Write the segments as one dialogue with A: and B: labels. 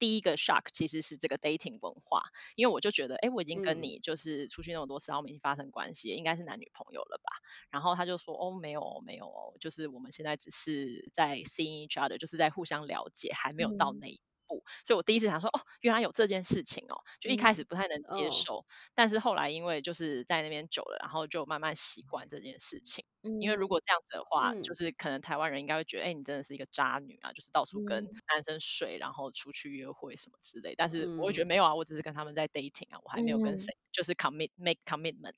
A: 第一个 shock 其实是这个 dating 文化，因为我就觉得，哎，我已经跟你就是出去那么多次，然后我们已经发生关系，应该是男女朋友了吧？然后他就说，哦，没有，没有，就是我们现在只是在 seeing each other，就是在互相了解，还没有到那一步。所以我第一次想说，哦，原来有这件事情哦，就一开始不太能接受，但是后来因为就是在那边久了，然后就慢慢习惯这件事情。因为如果这样子的话，就是可能台湾人应该会觉得，哎，你真的是一个渣女啊，就是到处跟男生睡，然后出去约会什么之类。但是我会觉得没有啊，我只是跟他们在 dating 啊，我还没有跟谁就是 commit make commitment。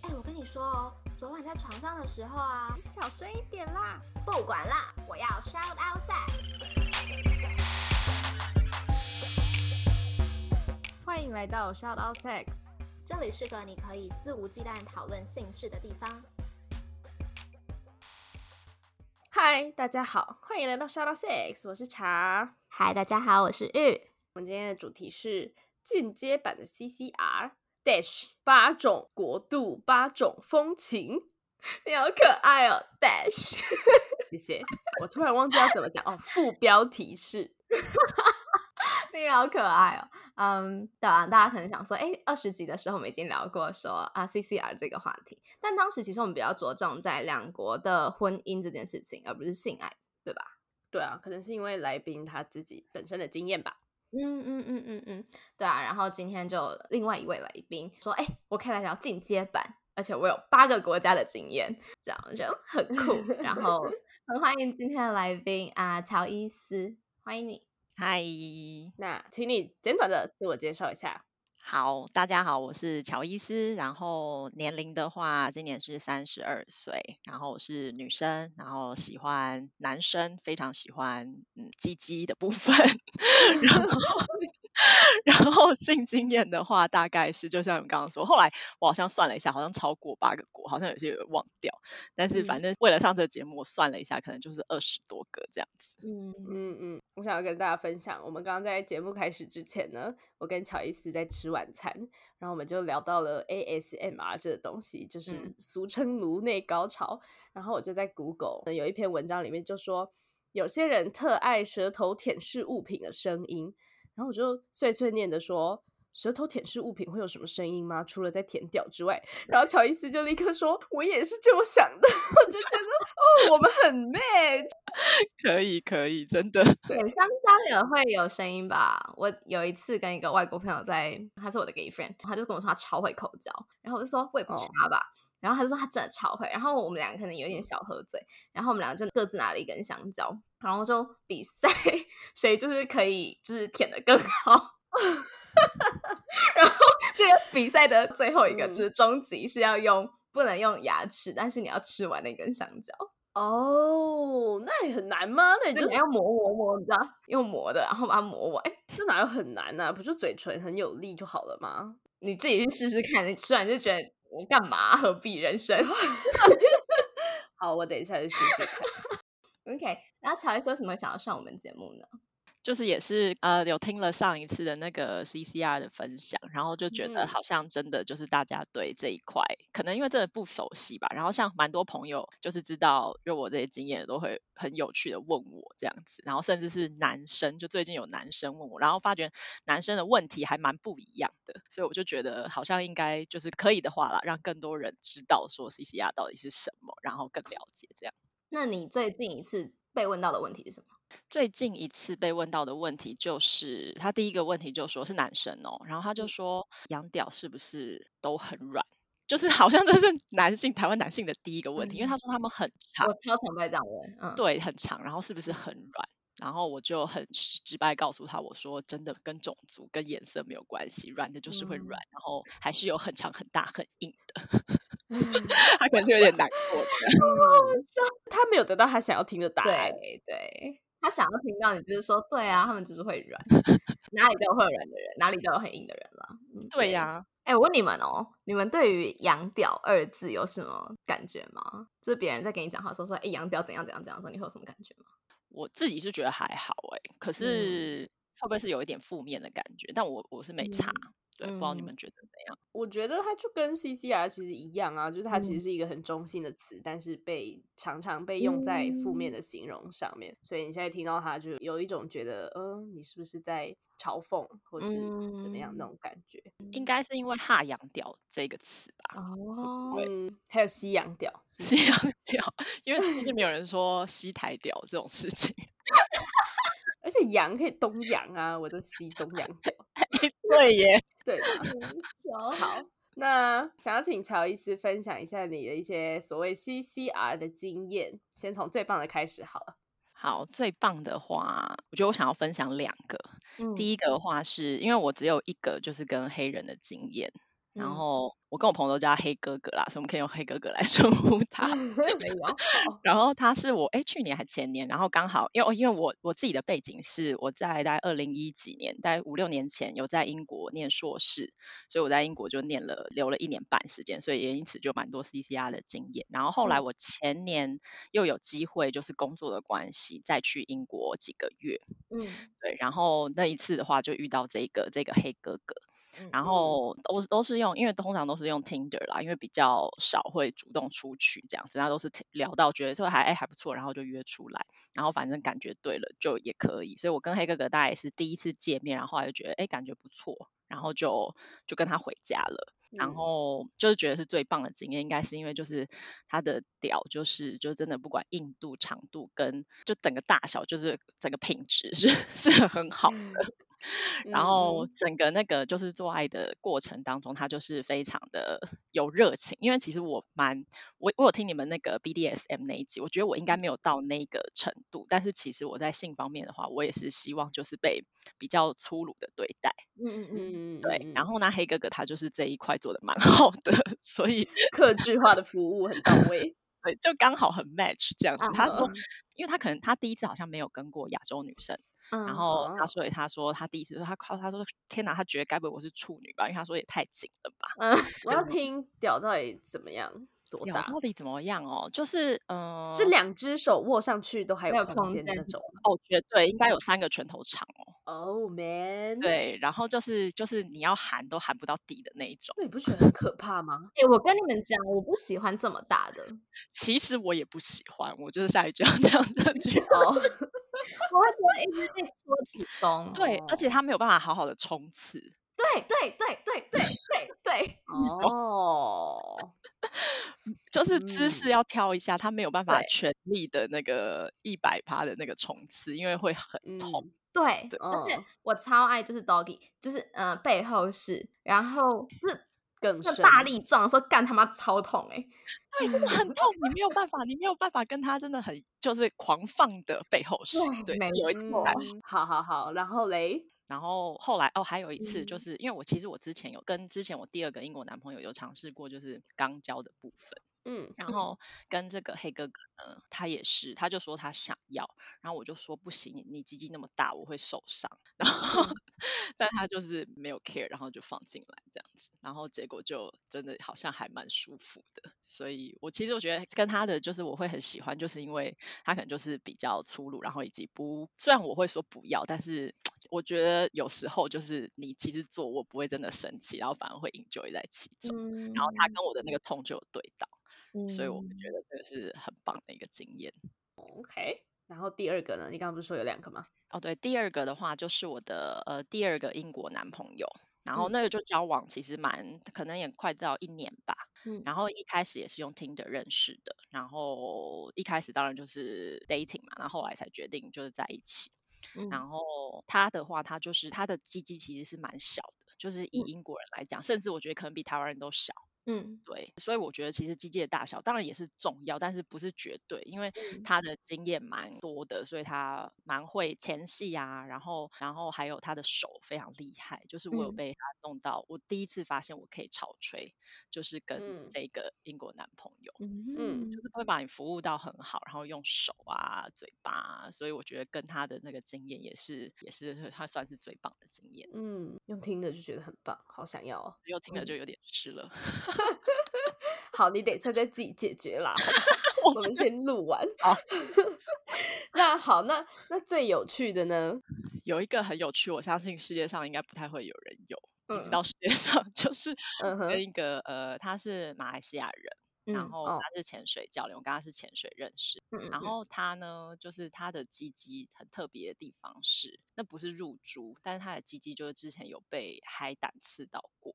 B: 哎，我跟你说哦，昨晚在床上的时候啊，
C: 你小声一点啦，
B: 不管啦，我要 shout out sex。
C: 欢迎来到 shout out sex。
B: 这里是个你可以肆无忌惮讨论姓氏的地方。
C: 嗨，大家好，欢迎来到 Shout Out Sex，我是茶。
B: 嗨，大家好，我是玉。
C: 我们今天的主题是进阶版的 CCR Dash 八种国度八种风情。你好可爱哦，Dash。谢谢。我突然忘记要怎么讲哦，副标题是。
B: 你好可爱哦，嗯，对啊，大家可能想说，哎，二十集的时候我们已经聊过说啊 CCR 这个话题，但当时其实我们比较着重在两国的婚姻这件事情，而不是性爱，对吧？
C: 对啊，可能是因为来宾他自己本身的经验吧。
B: 嗯嗯嗯嗯嗯，对啊，然后今天就另外一位来宾说，哎，我可以来聊进阶版，而且我有八个国家的经验，这样就很酷。然后 很欢迎今天的来宾啊，乔伊斯，欢迎你。
A: 嗨，
C: 那请你简短的自我介绍一下。
A: 好，大家好，我是乔伊斯，然后年龄的话，今年是三十二岁，然后是女生，然后喜欢男生，非常喜欢嗯鸡鸡的部分，然后。然后性经验的话，大概是就像你刚刚说，后来我好像算了一下，好像超过八个国，好像有些忘掉。但是反正为了上这个节目，我算了一下，可能就是二十多个这样子。
C: 嗯嗯嗯，我想要跟大家分享，我们刚刚在节目开始之前呢，我跟乔伊斯在吃晚餐，然后我们就聊到了 ASMR 这个东西，就是俗称颅内高潮。然后我就在 Google 有一篇文章里面就说，有些人特爱舌头舔舐物品的声音。然后我就碎碎念的说：“舌头舔舐物品会有什么声音吗？除了在舔屌之外。”然后乔伊斯就立刻说：“我也是这么想的。”我就觉得哦，我们很 match，
A: 可以可以，真的。
B: 对，香蕉也会有声音吧？我有一次跟一个外国朋友在，他是我的 gay friend，他就跟我说他超会口交，然后我就说我也不差吧，然后他就说他真的超会，然后我们两个可能有点小喝醉，然后我们两个就各自拿了一根香蕉。然后就比赛，谁就是可以就是舔的更好。然后这个比赛的最后一个就是终极是要用不能用牙齿，但是你要吃完那根香蕉。
C: 哦，那也很难吗？那你就
B: 要磨磨磨，你知道，用磨的，然后把它磨完。
C: 这哪有很难呢？不就嘴唇很有力就好了吗？
B: 你自己去试试看，你吃完就觉得我干嘛？何必人生？
C: 好，我等一下就试试看。
B: OK，那乔伊斯为什么想要上我们节目呢？
A: 就是也是呃有听了上一次的那个 CCR 的分享，然后就觉得好像真的就是大家对这一块可能因为真的不熟悉吧，然后像蛮多朋友就是知道有我这些经验都会很有趣的问我这样子，然后甚至是男生就最近有男生问我，然后发觉男生的问题还蛮不一样的，所以我就觉得好像应该就是可以的话啦，让更多人知道说 CCR 到底是什么，然后更了解这样。
B: 那你最近一次被问到的问题是什么？
A: 最近一次被问到的问题就是，他第一个问题就说是男生哦，然后他就说养屌是不是都很软？就是好像这是男性台湾男性的第一个问题，因为他说他们很长，
B: 我超常被这样问，嗯，
A: 对，很长，然后是不是很软？然后我就很直白告诉他，我说真的跟种族跟颜色没有关系，软的就是会软，然后还是有很长很大很硬的。他可能是有点难过，
C: 他没有得到他想要听的答案。
B: 对，对他想要听到你就是说，对啊，他们就是会软，哪里都会有软的人，哪里都有很硬的人了。
A: 对呀，
B: 哎，我问你们哦，你们对于“洋屌”二字有什么感觉吗？就是别人在跟你讲话说说，哎，洋屌怎样怎样怎样的时候，你会有什么感觉吗？
A: 我自己是觉得还好，哎，可是会不会是有一点负面的感觉？但我我是没差。对，不知道你们觉得怎样？
C: 我觉得它就跟 CCR 其实一样啊，就是它其实是一个很中性的词，但是被常常被用在负面的形容上面。所以你现在听到它，就有一种觉得，呃，你是不是在嘲讽，或是怎么样那种感觉？
A: 应该是因为“哈洋调”这个词吧？
B: 哦，
C: 嗯，还有西洋调，
A: 西洋调，因为毕竟没有人说西台调这种事情。
C: 而且洋可以东洋啊，我都西东洋调。
A: 对耶，
C: 对吧？好，那想要请乔伊斯分享一下你的一些所谓 CCR 的经验，先从最棒的开始好了。
A: 好，最棒的话，我觉得我想要分享两个。
B: 嗯
A: 第一个的话是因为我只有一个就是跟黑人的经验，然
C: 嗯。
A: 后我跟我朋友都叫他黑哥哥啦，所以我们可以用黑哥哥来 称呼他。然后他是我哎去年还前年，然后刚好因为因为我我自己的背景是我在大概二零一几年，大概五六年前有在英国念硕士，所以我在英国就念了留了一年半时间，所以也因此就蛮多 CCR 的经验。然后后来
C: 嗯。
A: 我前年又有机会就是工作的关系再去英国几个月，
B: 嗯。
A: 对，然后那一次的话就遇到这个这个黑哥哥，
B: 嗯
A: 然后都是都是用，因为通常都是用 Tinder 啦，因为比较少会主动出去这样子，那都是聊到觉得说还哎还不错，然后就约出来，然后反正感觉对了就也可以，所以我跟黑哥哥大概也是第一次见面，然后后来就觉得哎感觉不错，然后就就跟他回家了。然
C: 嗯
A: 后就是觉得是最棒的经验，应该是因为就是它的屌，就是就真的不管硬度、长度跟就整个大小，就是整个品质是 是很好的。然后
C: 嗯
A: 整个那个就是做爱的过程当中，他就是非常的有热情，因为其实我蛮我我有听你们那个 BDSM 那一集，我觉得我应该没有到那个程度，但是其实我在性方面的话，我也是希望就是被比较粗鲁的对待，
B: 嗯嗯嗯，
C: 嗯，
A: 对。然
C: 后
A: 后呢，黑哥哥他就是这一块做的蛮 好的，所以
C: 客制化的服务很到位。
A: 对，就刚好很 match 这样子。他说
C: 嗯，
A: 因为他可能他第一次好像没有跟过亚洲女生。
B: 嗯
A: 然后他
C: 哦
A: 所以他说他第一次说他靠他说天哪，他觉得该不会我是处女吧？因为他说也太紧了吧。
B: 嗯
C: 我要听屌到底怎么样，多
A: 屌
C: 大？
A: 到底怎么样哦？就是嗯，
C: 是两只手握上去都还
B: 没有
C: 空
B: 空间
C: 那种吗。
A: 哦，绝对应该有三个拳头长哦。
C: Oh man，，
A: 对，然后就是就是你要含都含不到底的那一种。
C: 那你不觉得很可怕吗？
B: 哎，我跟你们讲，我不喜欢这么大的，
A: 其实我也不喜欢，我就是下一句要这样这句。
C: 哦，
B: 我会觉得一直被戳子宫。
A: 对，而且他没有办法好好的冲刺。
B: 对对对对对对对，
C: 哦，
A: 就是姿势
C: 嗯。
A: 要挑一下，他没有办法全力的那个一百趴的那个冲刺，因为会很痛。
C: 嗯，
B: 对，
A: 对。
B: 而且
C: 嗯。
B: 我超爱就是 doggy，就是呃背后是，然后是
C: 更深
B: 那大力撞的时候干他妈超痛哎、
A: 对，真的很痛，你没有办法，你没有办法跟他真的很就是狂放的背后是，对，
B: 没
A: 有一
B: 错
C: 好好好，然后嘞，
A: 然后后来哦，还有一次就
B: 嗯
A: 是因为我其实我之前有跟之前我第二个英国男朋友有尝试过，就是肛交的部分。
C: 嗯
A: 然后跟这个黑哥哥呢，他也是，他就说他想要，然后我就说不行，你你鸡鸡那么大，我会受伤。然后，但他就是没有 care，然后就放进来这样子，然后结果就真的好像还蛮舒服的。所以我其实我觉得跟他的就是我会很喜欢，就是因为他可能就是比较粗鲁，然后以及不，虽然我会说不要，但是 我觉得有时候就是你其实做我不会真的生气，然后反而会 enjoy 在其中。
B: 嗯
A: 然后他跟我的那个痛就有对到。所以我
B: 们
A: 觉得这个是很棒的一个经验。
C: ，OK，然后第二个呢？你刚刚不是说有两个吗？
A: 哦，对，第二个的话就是我的呃第二个英国男朋友，然后
B: 嗯
A: 那个就交往其实蛮可能也快到一年吧，
B: 嗯
A: 然后一开始也是用 Tinder 认识的，然后一开始当然就是 dating 嘛，然后后来才决定就是在一起。
B: 嗯
A: 然后他的话，他就是他的鸡鸡其实是蛮小的，就是以
B: 嗯
A: 英国人来讲，甚至我觉得可能比台湾人都小。
B: 嗯
A: 对，所以我觉得其实机械的大小当然也是重要，但是不是绝对，因为
B: 嗯
A: 他的经验蛮多的，所以他蛮会前戏啊，然后然后还有他的手非常厉害，就是我有
B: 嗯
A: 被他弄到，我第一次发现我可以潮吹，就是跟
C: 嗯
A: 这个英国男朋友。
B: 嗯
A: 就是会把你服务到很好，然后用手啊、嘴巴啊，所以我觉得跟他的那个经验也是也是他算是最棒的经验。
C: 嗯，用听的就觉得很棒，好想要哦。
A: 又听了
B: 嗯
A: 就有点湿了。
C: 好，你等一下再自己解决啦。
A: 我
C: 我们先录完。
A: 好
C: 那好，那那最有趣的呢？
A: 有一个很有趣，我相信世界上应该不太会有人有，到世界上，就是跟一个呃，他是马来西亚人，然
B: 嗯
A: 后
C: 哦
A: 他是潜水教练，我跟他是潜水认识。然后他呢，就是他的鸡鸡很特别的地方是，那不是入珠，但是他的鸡鸡就是之前有被海胆刺到过，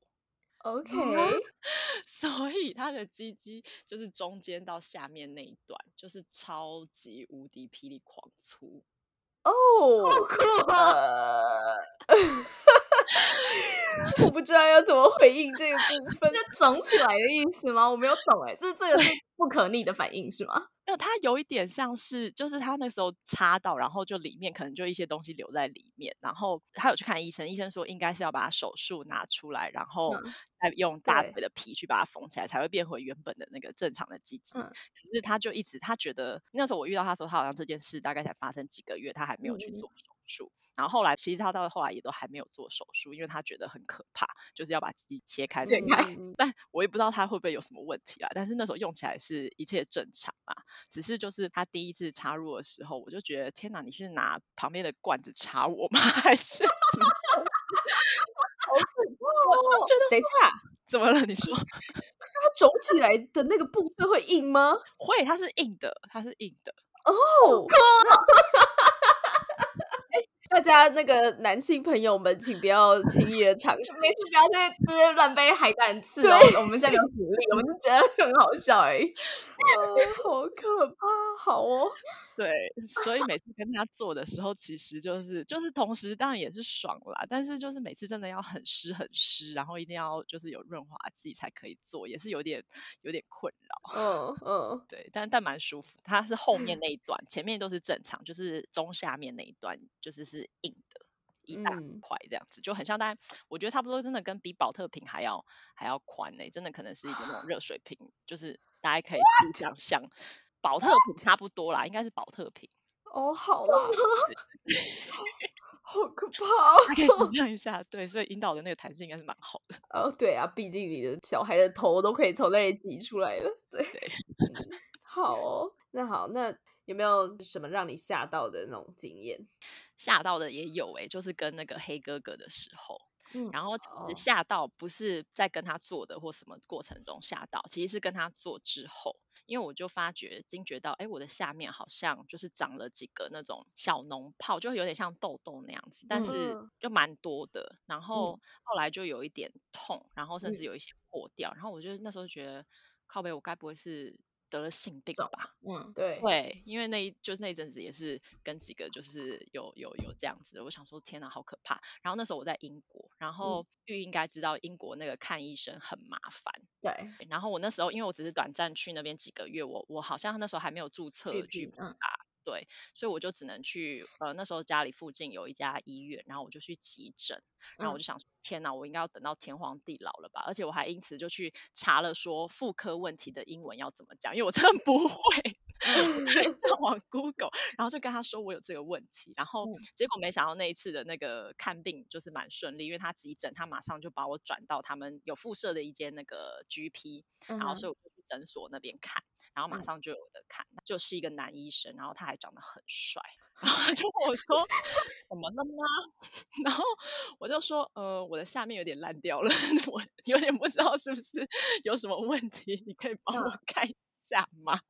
C: ，OK，
A: 所以他的鸡鸡就是中间到下面那一段，就是超级无敌霹雳狂粗。
C: 哦，
B: 酷啊！
C: 呃，我不知道要怎么回应这个部分。
B: 是肿起来的意思吗？我没有懂哎，这这个是不可逆的反应是吗？
A: 没有，它有一点像是，就是他那时候插到，然后就里面可能就一些东西留在里面，然后他有去看医生，医生说应该是要把手术拿出来，然后
B: 嗯。
A: 再用大腿的皮去把它缝起来，才会变回原本的那个正常的鸡鸡。
B: 嗯。
A: 可是他就一直他觉得那时候我遇到他的时候，他好像这件事大概才发生几个月，他还没有去做手术。然后后来其实他到后来也都还没有做手术，因为他觉得很可怕，就是要把鸡鸡切开 但我也不知道他会不会有什么问题啦。但是那时候用起来是一切正常啊，只是就是他第一次插入的时候，我就觉得天哪，你是拿旁边的罐子插我吗？还是怎么？我就觉得
C: 等一下，
A: 怎么了？你说
C: 可是它肿起来的那个部分会硬吗？
A: 会？它是硬的，它是硬的。
C: 哦，大家那个男性朋友们，请不要轻易的尝试。
B: 没事，不要在这些乱背海胆刺哦。我们现在没有鼓励，我们就觉得很好笑而已。
C: 啊好可怕！好哦，
A: 对，所以每次跟他做的时候，其实就是就是同时当然也是爽啦，但是就是每次真的要很湿很湿，然后一定要就是有润滑剂才可以做，也是有点有点困扰。
C: 嗯嗯，
A: 对，但但蛮舒服。它是后面那一段，前面都是正常，就是中下面那一段就是是硬的，一大
C: 嗯
A: 块这样子，就很像大家我觉得差不多，真的跟比保特瓶还要还要宽呢、真的可能是一个那种热水瓶，就是大家可以去想象，保特瓶差不多啦，应该是保特瓶，
C: 哦，好啦，好可怕哦。
A: 大家可以想象一下，对，所以引导的那个弹性应该是蛮好的。
C: 哦，对啊，毕竟你的小孩的头都可以从那里挤出来了。对
A: 对
C: 嗯，好哦，那好，那有没有什么让你吓到的那种经验？
A: 吓到的也有诶、就是跟那个黑哥哥的时候，
B: 嗯
A: 然后其
C: 哦。
A: 实吓到不是在跟他做的或什么过程中吓到，其实是跟他做之后，因为我就发觉惊觉到，哎，我的下面好像就是长了几个那种小脓泡，就有点像痘痘那样子，但是
C: 嗯。
A: 就蛮多的。然后。后来就有一点痛，然后甚至
C: 嗯。
A: 有一些破掉，然后我就那时候觉得，靠背，我该不会是得了性病吧？
B: 嗯，
C: 对，
A: 对，因为那一就是那一阵子也是跟几个就是有有有这样子，我想说天哪，好可怕。然后那时候我在英国，然后玉应该知道英国那个看医生很麻烦。
B: 对，
A: 然后我那时候因为我只是短暂去那边几个月，我我好像那时候还没有注册
B: GP 嗯
A: 吧，对，所以我就只能去呃那时候家里附近有一家医院，然后我就去急诊，然后我
B: 嗯
A: 就想说天哪，我应该要等到天荒地老了吧？而且我还因此就去查了说妇科问题的英文要怎么讲，因为我真的不会。上网 Google，然后就跟他说我有这个问题，然后
B: 嗯
A: 结果没想到那一次的那个看病就是蛮顺利，因为他急诊，他马上就把我转到他们有附设的一间那个 GP，然后所以我就去诊所那边看，然后马
B: 嗯
A: 上就有的看，就是一个男医生，然后他还长得很帅，然后他就问我说怎么了吗？然后我就说呃我的下面有点烂掉了，我有点不知道是不是有什么问题，你可以帮我看一下吗？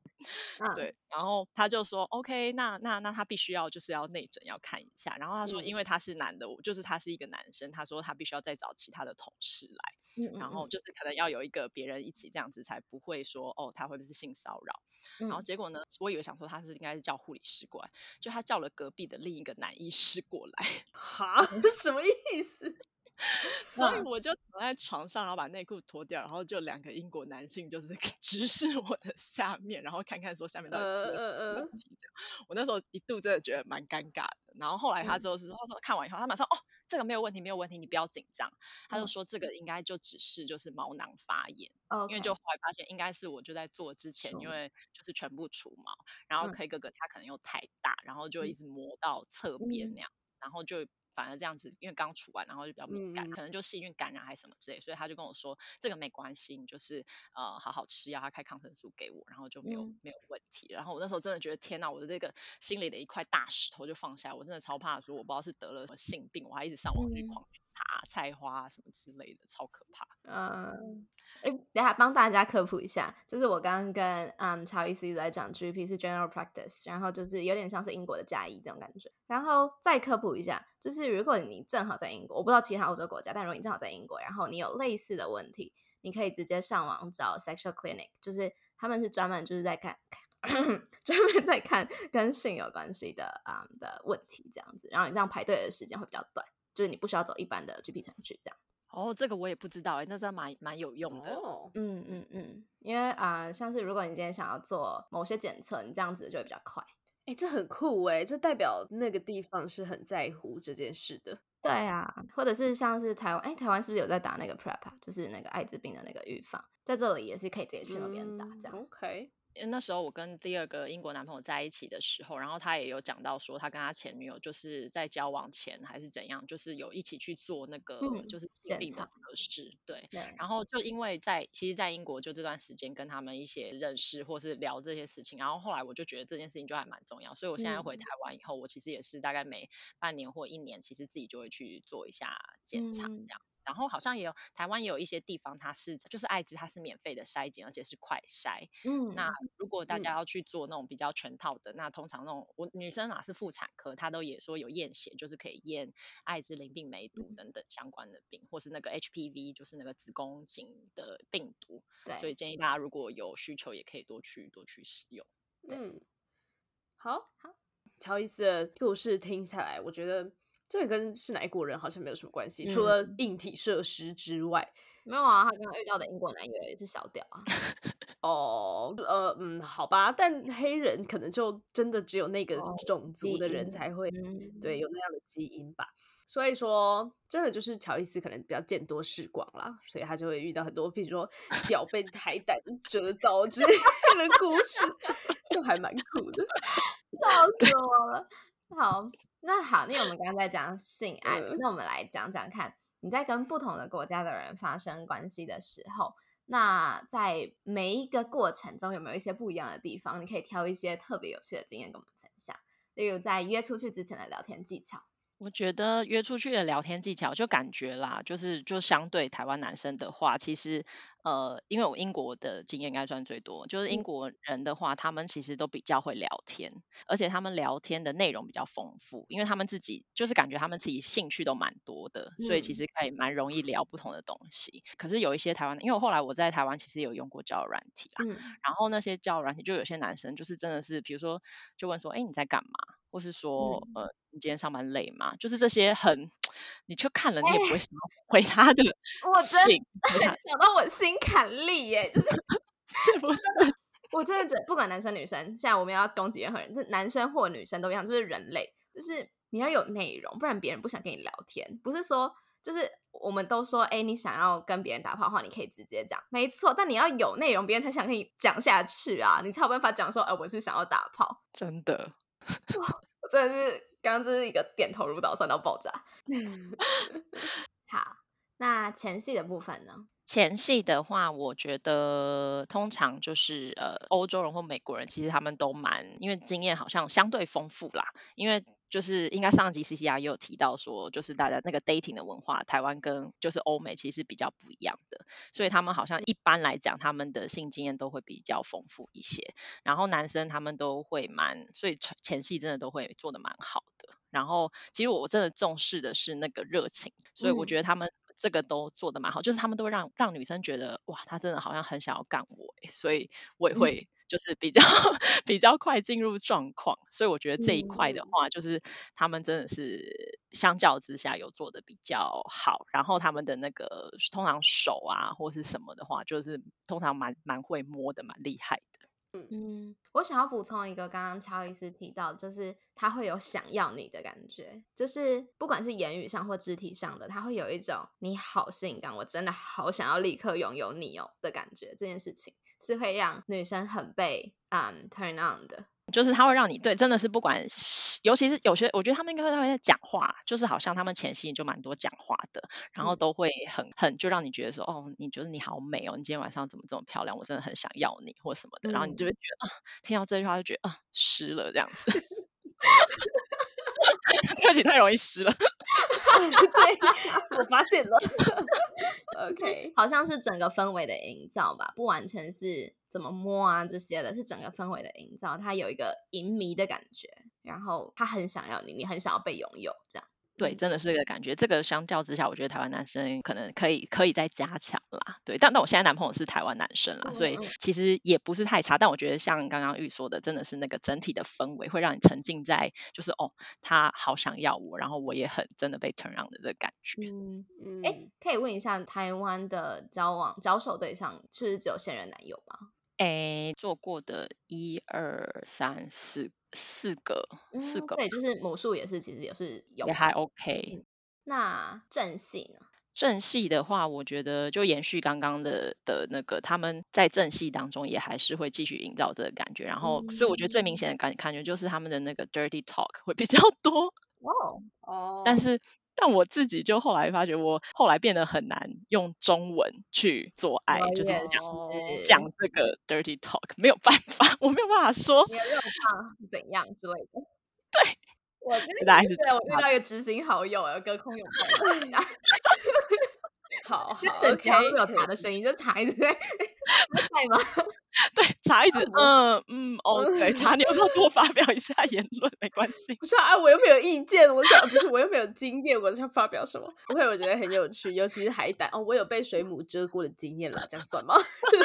B: 嗯，
A: 对，然后他就说 OK，那那那他必须要就是要内诊要看一下，然后他说
C: 嗯。
A: 因为他是男的，我就是他是一个男生，他说他必须要再找其他的同事来，然后就是可能要有一个别人一起这样子，才不会说哦他会不会是性骚扰，然后。
B: 嗯
A: 结果呢，我以为想说他是应该是叫护理师过来，就他叫了隔壁的另一个男医师过来，
C: 哈，什么意思？
A: 所以
B: 嗯。
A: 我就躺在床上，然后把内裤脱掉，然后就两个英国男性就是 直视我的下面，然后看看说下面到底有什么问题。这样，我那时候一度真的觉得蛮尴尬的。然后后来他
B: 嗯。
A: 之后是说，他说看完以后，他马上哦，这个没有问题，没有问题，你不要紧张。他就
B: 嗯。
A: 说这个应该就只是就是毛囊发炎，
B: 哦，
A: 因为就后来发现应该是我就在做之前，因为就是全部除毛，然后
B: 嗯。
A: K 哥哥他可能又太大，然后就一
B: 嗯
A: 直磨到侧边
B: 嗯。
A: 那样，然后就反而这样子，因为刚处完，然后就比较敏感，可能就细菌感染还是什么之类，所以他就跟我说这个没关系，你就是呃好好吃药，他开抗生素给我，然后就没有没有问题。然后我那时候真的觉得天哪，我的这个心里的一块大石头就放下，我真的超怕说我不知道是得了什么性病，我还一直上网去狂去查菜花什么之类的，超可怕。
B: 嗯，哎，等下帮大家科普一下，就是我刚刚跟嗯乔伊斯在讲 GP 是 General Practice，然后就是有点像是英国的加医这种感觉。然后再科普一下，就是如果你正好在英国，我不知道其他欧洲国家，但如果你正好在英国，然后你有类似的问题，你可以直接上网找 Sexual Clinic，就是他们是专门就是在看，专门在看跟性有关系的啊的问题这样子。然后你这样排队的时间会比较短，就是你不需要走一般的 GP 程序这样。
A: 哦，这个我也不知道哎，那真的蛮蛮有用的。
B: 嗯嗯嗯，因为啊，像是如果你今天想要做某些检测，你这样子就会比较快。
C: 哎，这很酷哎，这代表那个地方是很在乎这件事的。
B: 对啊，或者是像是台湾，哎，台湾是不是有在打那个 PrEP，就是那个艾滋病的那个预防，在这里也是可以直接去那边打这样。
C: OK。
A: 那时候我跟第二个英国男朋友在一起的时候，然后他也有讲到说，他跟他前女友就是在交往前还是怎样，就是有一起去做那个就是性病的测试，对。然后就因为在其实，在英国就这段时间跟他们一些认识或是聊这些事情，然后后来我就觉得这件事情就还蛮重要，所以我现在回。台湾以后，我其实也是大概每半年或一年，其实自己就会去做一下检查这样子。然后好像也有台湾也有一些地方，它是就是艾滋，它是免费的筛检，而且是快筛。嗯，那如果大家要去做那种比较全套的，那通常那种我女生啊是妇产科，她都也说有验血，就是可以验艾滋、淋病、梅毒等等相关的病，或是那个 HPV，就是那个子宫颈的病毒。对，所以建议大家如果有需求，也可以多去多去使用。
C: 嗯，好好，乔伊斯的故事听下来，我觉得。这个跟是哪一国人好像没有什么关系，除了硬体设施之外，
B: 没有啊。他刚刚遇到的英国男友也是小屌啊。
C: 哦，呃，嗯，好吧，但黑人可能就真的只有那个种族的人才会对有那样的基因吧。所以说，真的就是乔伊斯可能比较见多识广啦，所以他就会遇到很多，比如说屌被海胆蛰到之类的故事，就还蛮酷的，
B: 笑死我了。好。那好，那我们刚刚在讲性爱，那我们来讲讲看，你在跟不同的国家的人发生关系的时候，那在每一个过程中有没有一些不一样的地方？你可以挑一些特别有趣的经验跟我们分享，例如在约出去之前的聊天技巧。
A: 我觉得约出去的聊天技巧，就感觉啦，就是就相对台湾男生的话，其实呃，因为我英国的经验应该算最多，就是英国人的话，他们其实都比较会聊天，而且他们聊天的内容比较丰富，因为他们自己就是感觉他们自己兴趣都蛮多的，所以其实可以蛮容易聊不同的东西。可是有一些台湾，因为后来我在台湾其实有用过交友软体啊，然后那些交友软体就有些男生就是真的是，比如说就问说，哎，你在干嘛？或是说，呃，你今天上班累吗？就是这些很，你就看了你也不会想要回他的 信，
B: 讲 到我心坎里耶，就是
A: 是不是？
B: 我真的觉得，不管男生女生，现在我们要攻击任何人，这男生或女生都一样，就是人类，就是你要有内容，不然别人不想跟你聊天。不是说，就是我们都说，哎，你想要跟别人打炮的话，你可以直接讲，没错。但你要有内容，别人才想跟你讲下去啊，你才有办法讲说，哎，我是想要打炮，
A: 真的。
B: 我真的是刚刚这是一个点头如捣蒜到爆炸。好，那前戏的部分呢？
A: 前戏的话，我觉得通常就是呃，欧洲人或美国人，其实他们都蛮，因为经验好像相对丰富啦，因为。就是应该上集 C C R 也有提到说，就是大家那个 dating 的文化，台湾跟就是欧美其实比较不一样的，所以他们好像一般来讲，他们的性经验都会比较丰富一些。然后男生他们都会蛮，所以前戏真的都会做的蛮好的。然后其实我真的重视的是那个热情，所以我觉得他们。这个都做的蛮好，就是他们都让让女生觉得哇，他真的好像很想要干我，所以我也会就是比较 比较快进入状况，所以我觉得这一块的话，就是他们真的是相较之下有做的比较好，然后他们的那个通常手啊或是什么的话，就是通常蛮蛮会摸的，蛮厉害的。
B: 嗯，我想要补充一个，刚刚乔伊斯提到，就是他会有想要你的感觉，就是不管是言语上或肢体上的，他会有一种你好性感，我真的好想要立刻拥有你哦的感觉。这件事情是会让女生很被嗯 turn on 的。
A: 就是他会让你对，真的是不管，尤其是有些，我觉得他们应该会会在讲话，就是好像他们前戏就蛮多讲话的，然后都会很很就让你觉得说，哦，你觉得你好美哦，你今天晚上怎么这么漂亮？我真的很想要你或什么的，然后你就会觉得啊，听到这句话就觉得啊，湿了这样子，对不起，太容易湿了，
C: 对，我发现了。
B: OK，好像是整个氛围的营造吧，不完全是怎么摸啊这些的，是整个氛围的营造。他有一个淫迷的感觉，然后他很想要你，你很想要被拥有，这样。
A: 对，真的是这个感觉。这个相较之下，我觉得台湾男生可能可以可以再加强啦。对，但但我现在男朋友是台湾男生啦，所以其实也不是太差。但我觉得像刚刚玉说的，真的是那个整体的氛围会让你沉浸在，就是哦，他好想要我，然后我也很真的被 turn on 的这个感觉。
B: 嗯嗯。哎，可以问一下，台湾的交往交手对象是只有现任男友吗？
A: 哎，做过的一二三四。四个，四个，
B: 对，就是母数也是，其实也是有，
A: 也还 OK。
B: 那正戏呢？
A: 正戏的话，我觉得就延续刚刚的的那个，他们在正戏当中也还是会继续营造这个感觉。然后，所以我觉得最明显的感感觉就是他们的那个 dirty talk 会比较多。哦哦，但是。但我自己就后来发觉，我后来变得很难用中文去做爱，就是讲讲这个 dirty talk，没有办法，我没有办法说，
B: 没有办怎样之类的。
A: 对，
B: 我真的是我遇到一个知心好友，隔空拥抱。
C: 好，
B: 就整条会有茶的声音，就茶一直在 在吗？
A: 对，茶一直嗯嗯哦，对，茶你要不要多发表一下言论？没关系，
C: 不是啊，我又没有意见，我想不是，我又没有经验，我想发表什么？不会，我觉得很有趣，尤其是海胆哦，我有被水母蛰过的经验了，这样算吗？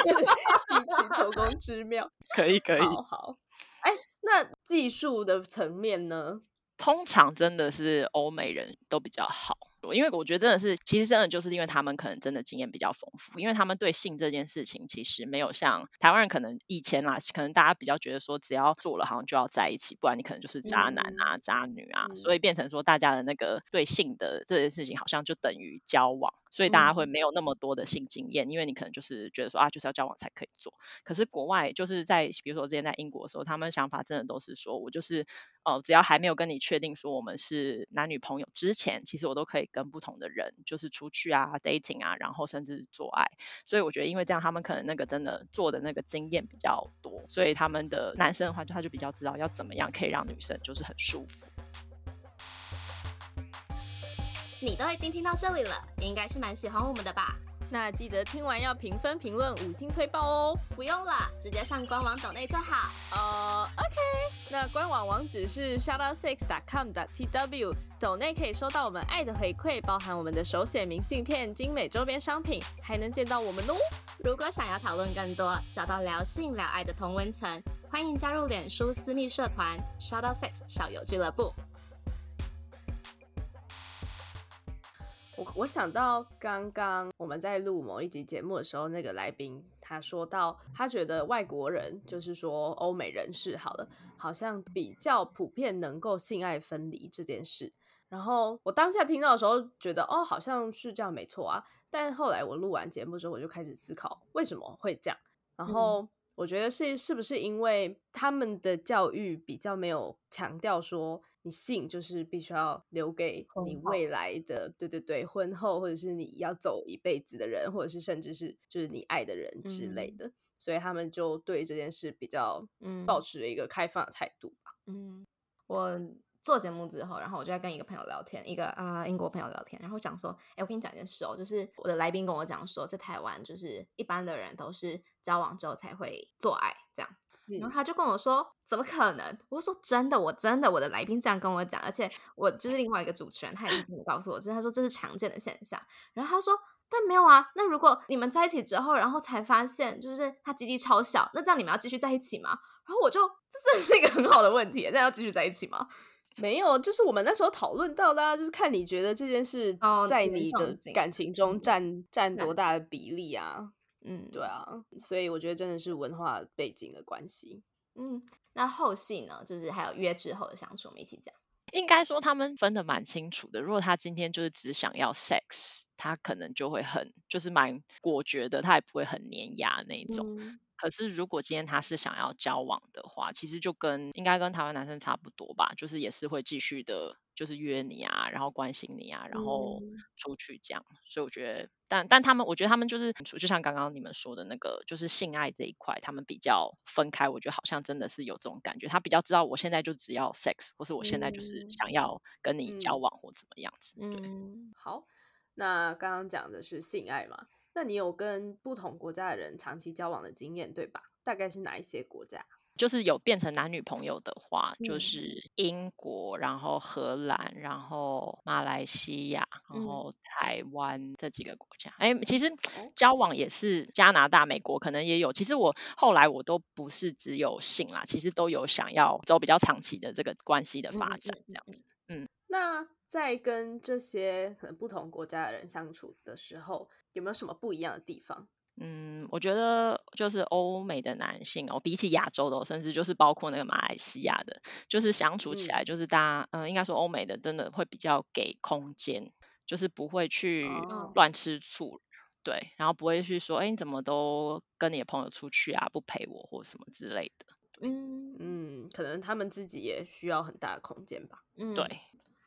C: 异曲同工之妙，
A: 可以可以，
C: 好，哎，那技术的层面呢？
A: 通常真的是欧美人都比较好。因为我觉得真的是，其实真的就是因为他们可能真的经验比较丰富，因为他们对性这件事情其实没有像台湾人可能以前啦，可能大家比较觉得说只要做了好像就要在一起，不然你可能就是渣男啊、渣女啊，所以变成说大家的那个对性的这件事情好像就等于交往。所以大家会没有那么多的性经验，因为你可能就是觉得说啊，就是要交往才可以做。可是国外就是在比如说之前在英国的时候，他们想法真的都是说我就是哦，只要还没有跟你确定说我们是男女朋友之前，其实我都可以跟不同的人就是出去啊，dating 啊，然后甚至做爱。所以我觉得因为这样，他们可能那个真的做的那个经验比较多，所以他们的男生的话，就他就比较知道要怎么样可以让女生就是很舒服。
B: 你都已经听到这里了，你应该是蛮喜欢我们的吧？
C: 那记得听完要评分、评论、五星推爆哦！
B: 不用了，直接上官网抖内就好。
C: 呃，OK，那官网网址是 shoutout6.com.tw，抖内可以收到我们爱的回馈，包含我们的手写明信片、精美周边商品，还能见到我们哦。
B: 如果想要讨论更多，找到聊性聊爱的同温层，欢迎加入脸书私密社团 shoutout6 小友俱乐部。
C: 我我想到刚刚我们在录某一集节目的时候，那个来宾他说到，他觉得外国人就是说欧美人士好了，好像比较普遍能够性爱分离这件事。然后我当下听到的时候，觉得哦，好像是这样没错啊。但后来我录完节目之后，我就开始思考为什么会这样。然后我觉得是是不是因为他们的教育比较没有强调说。你性就是必须要留给你未来的，对对对，婚后或者是你要走一辈子的人，或者是甚至是就是你爱的人之类的，所以他们就对这件事比较嗯，保持了一个开放的态度吧。
B: 嗯，我做节目之后，然后我就在跟一个朋友聊天，一个啊英国朋友聊天，然后讲说，哎，我跟你讲一件事哦，就是我的来宾跟我讲说，在台湾就是一般的人都是交往之后才会做爱这样。然后他就跟我说：“怎么可能？”我说：“真的，我真的，我的来宾这样跟我讲，而且我就是另外一个主持人，他也是这么告诉我，就是他说这是常见的现象。然后他说：‘但没有啊，那如果你们在一起之后，然后才发现就是他鸡鸡超小，那这样你们要继续在一起吗？’然后我就这真是一个很好的问题，那要继续在一起吗？
C: 没有，就是我们那时候讨论到的，就是看你觉得这件事在你的感情中占占多大的比例啊。”嗯，对啊，所以我觉得真的是文化背景的关系。
B: 嗯，那后戏呢，就是还有约之后的相处，我们一起讲。
A: 应该说他们分的蛮清楚的。如果他今天就是只想要 sex，他可能就会很就是蛮果决的，他也不会很黏牙那种。可是如果今天他是想要交往的话，其实就跟应该跟台湾男生差不多吧，就是也是会继续的，就是约你啊，然后关心你啊，然后出去这样。所以我觉得，但但他们，我觉得他们就是就像刚刚你们说的那个，就是性爱这一块，他们比较分开。我觉得好像真的是有这种感觉，他比较知道我现在就只要 sex，或是我现在就是想要跟你交往或怎么样子。
C: 嗯，好。那刚刚讲的是性爱嘛？那你有跟不同国家的人长期交往的经验，对吧？大概是哪一些国家？
A: 就是有变成男女朋友的话，就是英国，然后荷兰，然后马来西亚，然后台湾这几个国家。哎，其实交往也是加拿大、美国，可能也有。其实我后来我都不是只有性啦，其实都有想要走比较长期的这个关系的发展，这样子。嗯，
C: 那在跟这些可能不同国家的人相处的时候，有没有什么不一样的地方？
A: 嗯，我觉得就是欧美的男性哦，比起亚洲的，甚至就是包括那个马来西亚的，就是相处起来，就是大家，嗯，应该说欧美的真的会比较给空间，就是不会去乱吃醋，对，然后不会去说，哎，你怎么都跟你的朋友出去啊，不陪我或什么之类的。
C: 嗯嗯，可能他们自己也需要很大的空间吧。
A: 嗯，对。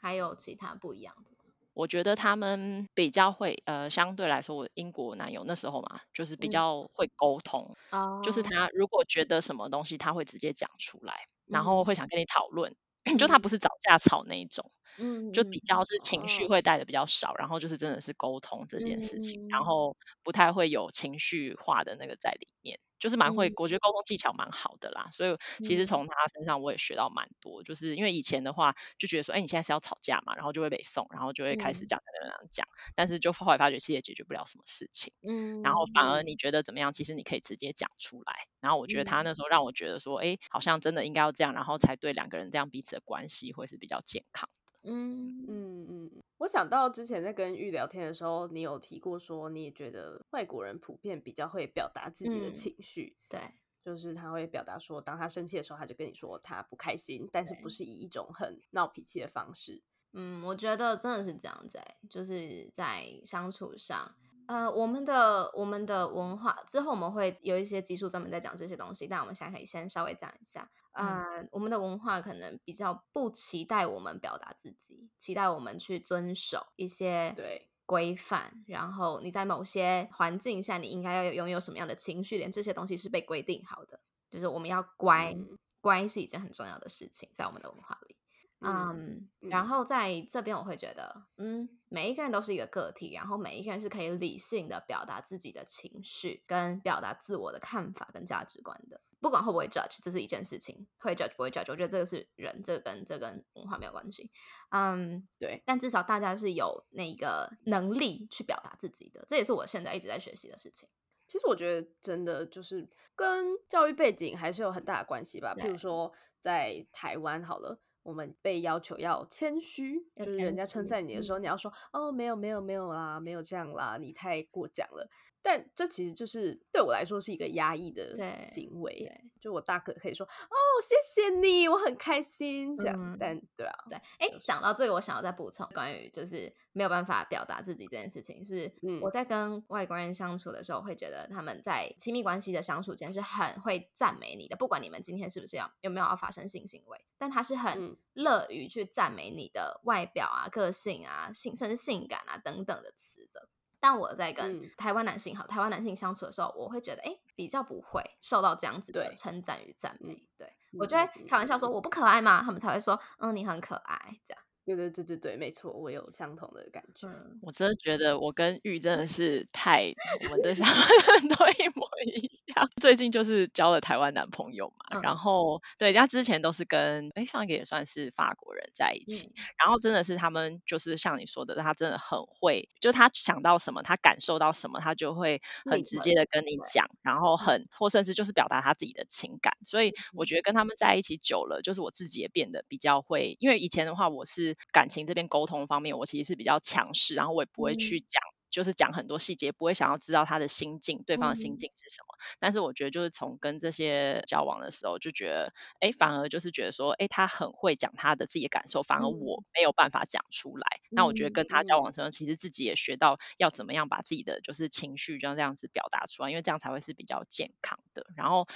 B: 还有其他不一样的。
A: 我觉得他们比较会，呃，相对来说，我英国男友那时候嘛，就是比较会沟通，就是他如果觉得什么东西，他会直接讲出来，然后会想跟你讨论，就他不是找架吵那一种。嗯，就比较是情绪会带的比较少，然后就是真的是沟通这件事情，然后不太会有情绪化的那个在里面，就是蛮会，我觉得沟通技巧蛮好的啦。所以其实从他身上我也学到蛮多，就是因为以前的话就觉得说，哎，你现在是要吵架嘛，然后就会被送，然后就会开始讲讲讲讲，但是就后来发觉其实也解决不了什么事情，嗯，然后反而你觉得怎么样，其实你可以直接讲出来。然后我觉得他那时候让我觉得说，哎，好像真的应该要这样，然后才对两个人这样彼此的关系会是比较健康。
C: 嗯嗯嗯，我想到之前在跟玉聊天的时候，你有提过说，你也觉得外国人普遍比较会表达自己的情绪，
B: 对，
C: 就是他会表达说，当他生气的时候，他就跟你说他不开心，但是不是以一种很闹脾气的方式。
B: 嗯，我觉得真的是这样子，就是在相处上。呃，我们的我们的文化之后我们会有一些技术专门在讲这些东西，但我们现在可以先稍微讲一下。呃，我们的文化可能比较不期待我们表达自己，期待我们去遵守一些
C: 对
B: 规范，然后你在某些环境下你应该要拥有什么样的情绪，连这些东西是被规定好的，就是我们要乖，乖是一件很重要的事情，在我们的文化里。嗯，然后在这边我会觉得，嗯，每一个人都是一个个体，然后每一个人是可以理性的表达自己的情绪，跟表达自我的看法跟价值观的，不管会不会 judge，这是一件事情，会 judge 不会 judge，我觉得这个是人，这个跟这跟文化没有关系。嗯，
C: 对，
B: 但至少大家是有那个能力去表达自己的，这也是我现在一直在学习的事情。
C: 其实我觉得真的就是跟教育背景还是有很大的关系吧，譬如说在台湾好了。我们被要求要谦虚，就是人家称赞你的时候，你要说哦，没有没有没有啦，没有这样啦，你太过奖了。但这其实就是对我来说是一个压抑的行为，就我大可可以说哦，谢谢你，我很开心这样。但对啊，
B: 对，哎，讲到这个，我想要再补充关于就是没有办法表达自己这件事情，是我在跟外国人相处的时候，会觉得他们在亲密关系的相处间是很会赞美你的，不管你们今天是不是要有没有要发生性行为，但他是很乐于去赞美你的外表啊、个性啊、性甚至性感啊等等的词的。但我在跟台湾男性好，台湾男性相处的时候，我会觉得，哎，比较不会受到这样子的称赞与赞美。对我就会开玩笑说，我不可爱吗？他们才会说，嗯，你很可爱，这样。
C: 对对对对对，没错，我有相同的感觉。
A: 我真的觉得我跟玉真的是太我们的想法 都一模一样。最近就是交了台湾男朋友嘛，然后对，他之前都是跟哎上一个也算是法国人在一起，然后真的是他们就是像你说的，他真的很会，就他想到什么，他感受到什么，他就会很直接的跟你讲，然后很或甚至就是表达他自己的情感。所以我觉得跟他们在一起久了，就是我自己也变得比较会，因为以前的话我是。感情这边沟通方面，我其实是比较强势，然后我也不会去讲，就是讲很多细节，不会想要知道他的心境，对方的心境是什么。但是我觉得就是从跟这些交往的时候，就觉得，哎，反而就是觉得说，哎，他很会讲他的自己的感受，反而我没有办法讲出来。那我觉得跟他交往之后，其实自己也学到要怎么样把自己的就是情绪就这样子表达出来，因为这样才会是比较健康的。然后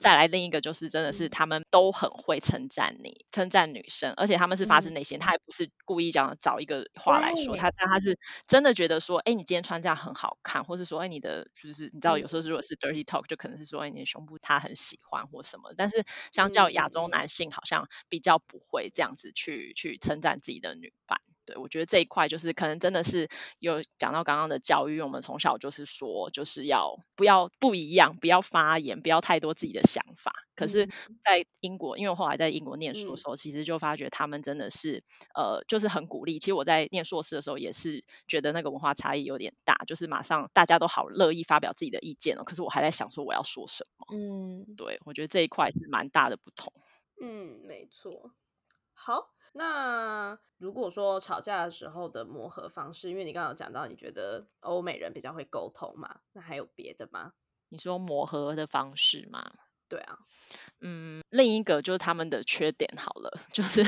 A: 再来另一个就是真的是他们都很会称赞你，称赞女生，而且他们是发自内心，他也不是故意讲找一个话来说，他但他是真的觉得说，哎，你今天穿这样很好看，或是说，哎，你的就是你知道有时候如果是 dirty talk，就可能是说，哎，你的胸部他很喜欢或什么，但是相较亚洲男性好像比较不会这样子去去称赞自己的女伴。对，我觉得这一块就是可能真的是有讲到刚刚的教育，我们从小就是说，就是要不要不一样，不要发言，不要太多自己的想法。可是，在英国，因为我后来在英国念书的时候，其实就发觉他们真的是呃，就是很鼓励。其实我在念硕士的时候，也是觉得那个文化差异有点大，就是马上大家都好乐意发表自己的意见了，可是我还在想说我要说什么。嗯，对，我觉得这一块是蛮大的不同。
C: 嗯，没错。好。那如果说吵架的时候的磨合方式，因为你刚刚有讲到，你觉得欧美人比较会沟通嘛？那还有别的吗？
A: 你说磨合的方式吗？
C: 对啊，
A: 嗯，另一个就是他们的缺点好了，就是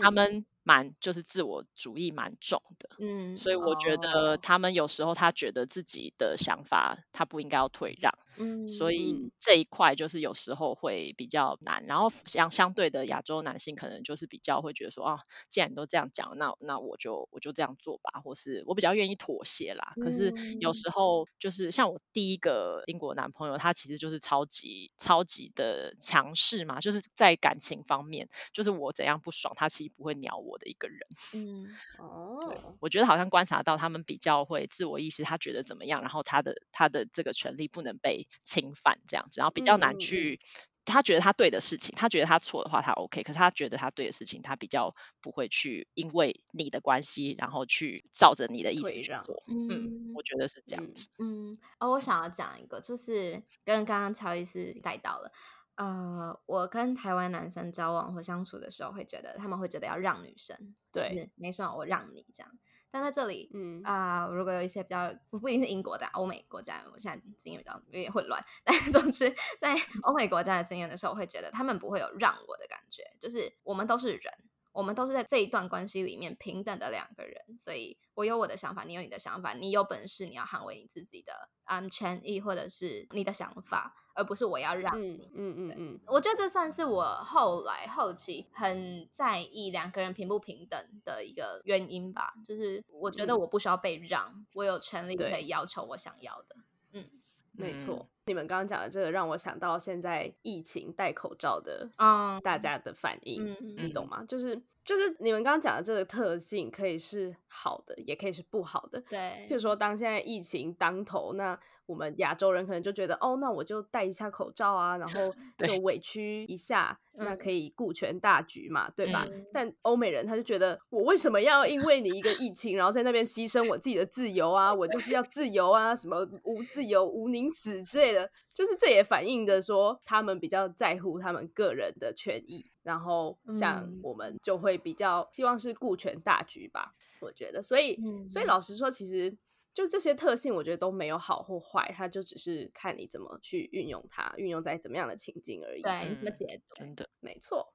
A: 他们。蛮就是自我主义蛮重的，嗯，所以我觉得他们有时候他觉得自己的想法他不应该要退让，嗯，所以这一块就是有时候会比较难。然后相相对的亚洲男性可能就是比较会觉得说啊，既然你都这样讲，那那我就我就这样做吧，或是我比较愿意妥协啦。可是有时候就是像我第一个英国男朋友，他其实就是超级超级的强势嘛，就是在感情方面，就是我怎样不爽，他其实不会鸟我。的一个人，嗯，哦，我觉得好像观察到他们比较会自我意识，他觉得怎么样，然后他的他的这个权利不能被侵犯，这样子，然后比较难去，他觉得他对的事情，他觉得他错的话，他 OK，可是他觉得他对的事情，他比较不会去因为你的关系，然后去照着你的意思去做，嗯，我觉得是这样子，
B: 嗯，哦，我想要讲一个，就是跟刚刚乔伊斯带到了。呃，我跟台湾男生交往或相处的时候，会觉得他们会觉得要让女生，
C: 对，
B: 没错，我让你这样。但在这里，嗯啊，如果有一些比较不不一定是英国的欧美国家，我现在经验比较有点混乱。但总之，在欧美国家的经验的时候，我会觉得他们不会有让我的感觉，就是我们都是人，我们都是在这一段关系里面平等的两个人，所以我有我的想法，你有你的想法，你有本事你要捍卫你自己的嗯权益或者是你的想法。而不是我要让你，嗯嗯嗯，我觉得这算是我后来后期很在意两个人平不平等的一个原因吧。就是我觉得我不需要被让，我有权利可以要求我想要的。嗯，
C: 没错。你们刚刚讲的这个让我想到现在疫情戴口罩的啊，大家的反应，你懂吗？就是就是你们刚刚讲的这个特性，可以是好的，也可以是不好的。
B: 对，
C: 譬如说，当现在疫情当头，那我们亚洲人可能就觉得，哦，那我就戴一下口罩啊，然后 就委屈一下，那可以顾全大局嘛，对吧？但欧美人他就觉得，我为什么要因为你一个疫情，然后在那边牺牲我自己的自由啊？我就是要自由啊，什么无自由无宁死之类的，就是这也反映着说，他们比较在乎他们个人的权益，然后像我们就会比较希望是顾全大局吧，我觉得。所以，所以老实说，其实。就这些特性，我觉得都没有好或坏，它就只是看你怎么去运用它，运用在怎么样的情境而已。
B: 对，怎么解
A: 读？真的
C: 没错。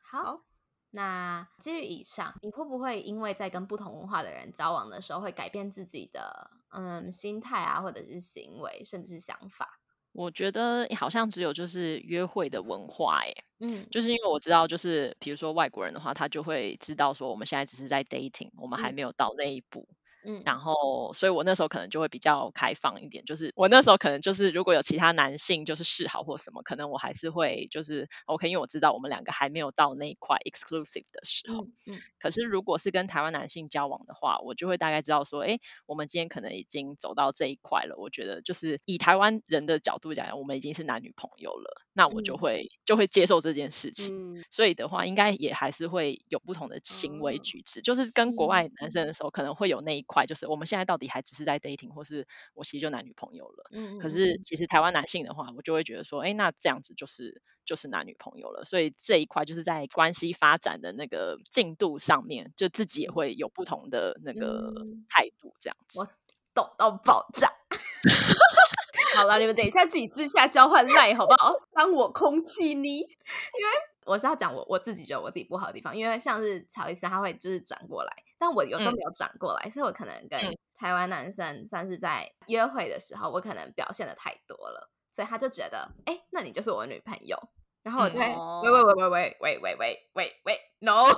B: 好，那基于以上，你会不会因为在跟不同文化的人交往的时候，会改变自己的嗯心态啊，或者是行为，甚至是想法？
A: 我觉得好像只有就是约会的文化，哎，嗯，就是因为我知道，就是比如说外国人的话，他就会知道说，我们现在只是在 dating，我们还没有到那一步。嗯，然后，所以我那时候可能就会比较开放一点，就是我那时候可能就是如果有其他男性就是示好或什么，可能我还是会就是 OK，因为我知道我们两个还没有到那一块 exclusive 的时候。嗯，可是如果是跟台湾男性交往的话，我就会大概知道说，哎，我们今天可能已经走到这一块了。我觉得就是以台湾人的角度讲，我们已经是男女朋友了，那我就会就会接受这件事情。嗯，所以的话，应该也还是会有不同的行为举止，就是跟国外男生的时候，可能会有那一。块就是我们现在到底还只是在 dating，或是我其实就男女朋友了。嗯可是其实台湾男性的话，我就会觉得说，哎，那这样子就是就是男女朋友了。所以这一块就是在关系发展的那个进度上面，就自己也会有不同的那个态度，这样子。
B: 我懂到爆炸。
C: 好了，你们等一下自己私下交换赖好不好？当我空气呢，因为
B: 我是要讲我我自己觉得我自己不好的地方，因为像是乔伊斯他会就是转过来，但我有时候没有转过来，所以我可能跟台湾男生算是在约会的时候，我可能表现的太多了，所以他就觉得，哎，那你就是我女朋友，然后我就会喂喂喂喂喂喂喂喂喂喂，no。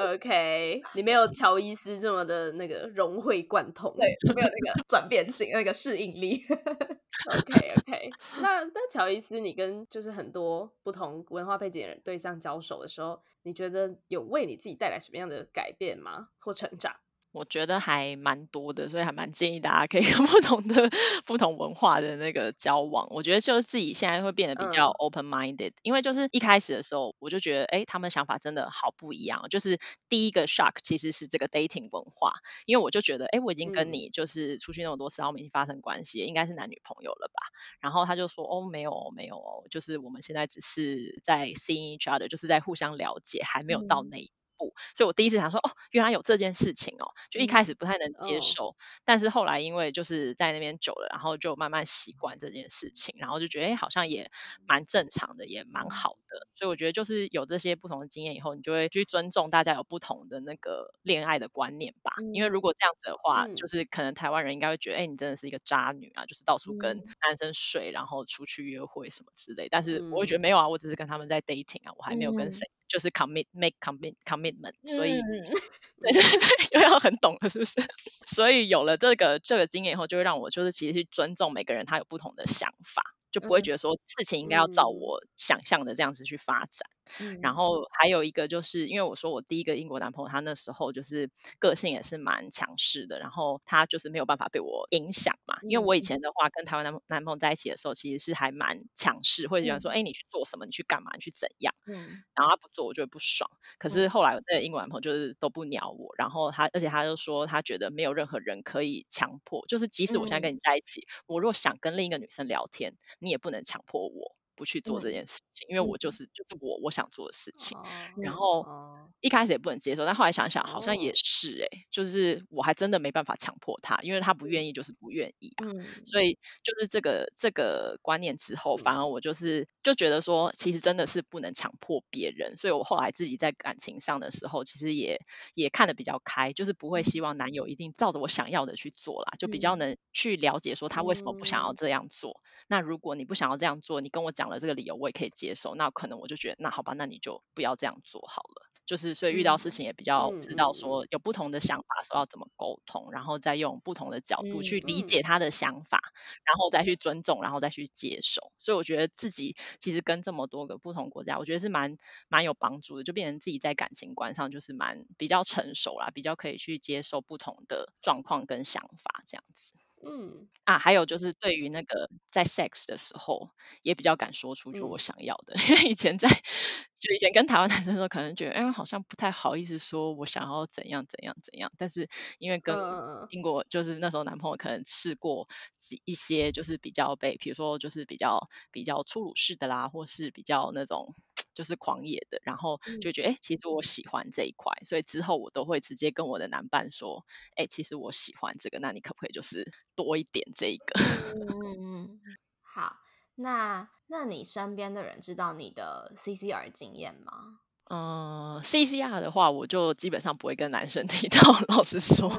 C: OK，你没有乔伊斯这么的那个融会贯通，
B: 对，没有那个转变性，那个适应力。
C: OK OK，那那乔伊斯，你跟就是很多不同文化背景的人对象交手的时候，你觉得有为你自己带来什么样的改变吗？或成长？
A: 我觉得还蛮多的，所以还蛮建议大家可以 跟不同的不同文化的那个交往。我觉得就是自己现在会变得比较 open minded，因为就是一开始的时候我就觉得，哎，他们想法真的好不一样。就是第一个 shock 其实是这个 dating 文化，因为我就觉得，哎，我已经跟你就是出去那么多次，然后我们已经发生关系，应该是男女朋友了吧？然后他就说，哦，没有，没有哦，就是我们现在只是在 seeing each other，就是在互相了解，还没有到那。所以我第一次想说，哦，原来有这件事情哦，就一开始不太能接受，但是后来因为就是在那边久了，然后就慢慢习惯这件事情，然后就觉得，哎，好像也蛮正常的，也蛮好的。所以我觉得就是有这些不同的经验以后，你就会去尊重大家有不同的那个恋爱的观念吧。因为如果这样子的话，就是可能台湾人应该会觉得，哎，你真的是一个渣女啊，就是到处跟男生睡，然后出去约会什么之类。但是我会觉得没有啊，我只是跟他们在 dating 啊，我还没有跟谁。就是 commit make commit commitment，所以对对 对，又要很懂了，是不是？所以有了这个这个经验以后，就会让我就是其实去尊重每个人他有不同的想法。就不会觉得说事情应该要照我想象的这样子去发展，然后还有一个就是因为我说我第一个英国男朋友他那时候就是个性也是蛮强势的，然后他就是没有办法被我影响嘛，因为我以前的话跟台湾男男朋友在一起的时候其实是还蛮强势，会觉得说哎你去做什么？你去干嘛？你去怎样，嗯。然后他不做我就会不爽，可是后来我那个英国男朋友就是都不鸟我，然后他而且他就说他觉得没有任何人可以强迫，就是即使我现在跟你在一起，我若想跟另一个女生聊天。你也不能强迫我不去做这件事情，因为我就是就是我我想做的事情。然后一开始也不能接受，但后来想想好像也是哎，就是我还真的没办法强迫他，因为他不愿意就是不愿意啊。所以就是这个这个观念之后，反而我就是就觉得说，其实真的是不能强迫别人。所以我后来自己在感情上的时候，其实也也看得比较开，就是不会希望男友一定照着我想要的去做啦，就比较能去了解说他为什么不想要这样做。那如果你不想要这样做，你跟我讲了这个理由，我也可以接受。那可能我就觉得，那好吧，那你就不要这样做好了。就是所以遇到事情也比较知道说有不同的想法的时候要怎么沟通，然后再用不同的角度去理解他的想法，然后再去尊重，然后再去接受。所以我觉得自己其实跟这么多个不同国家，我觉得是蛮蛮有帮助的，就变成自己在感情观上就是蛮比较成熟啦，比较可以去接受不同的状况跟想法这样子。嗯。啊，还有就是对于那个在 sex 的时候，也比较敢说出就我想要的，因 为以前在就以前跟台湾男生的时候，可能觉得哎好像不太好意思说我想要怎样怎样怎样，但是因为跟英国就是那时候男朋友可能试过几一些就是比较被，比如说就是比较比较粗鲁式的啦，或是比较那种。就是狂野的，然后就觉得哎，其实我喜欢这一块，所以之后我都会直接跟我的男伴说，哎，其实我喜欢这个，那你可不可以就是多一点这个？
B: 嗯嗯，好，那那你身边的人知道你的 CCR 经验吗？
A: 嗯，CCR 的话，我就基本上不会跟男生 提到。老实说，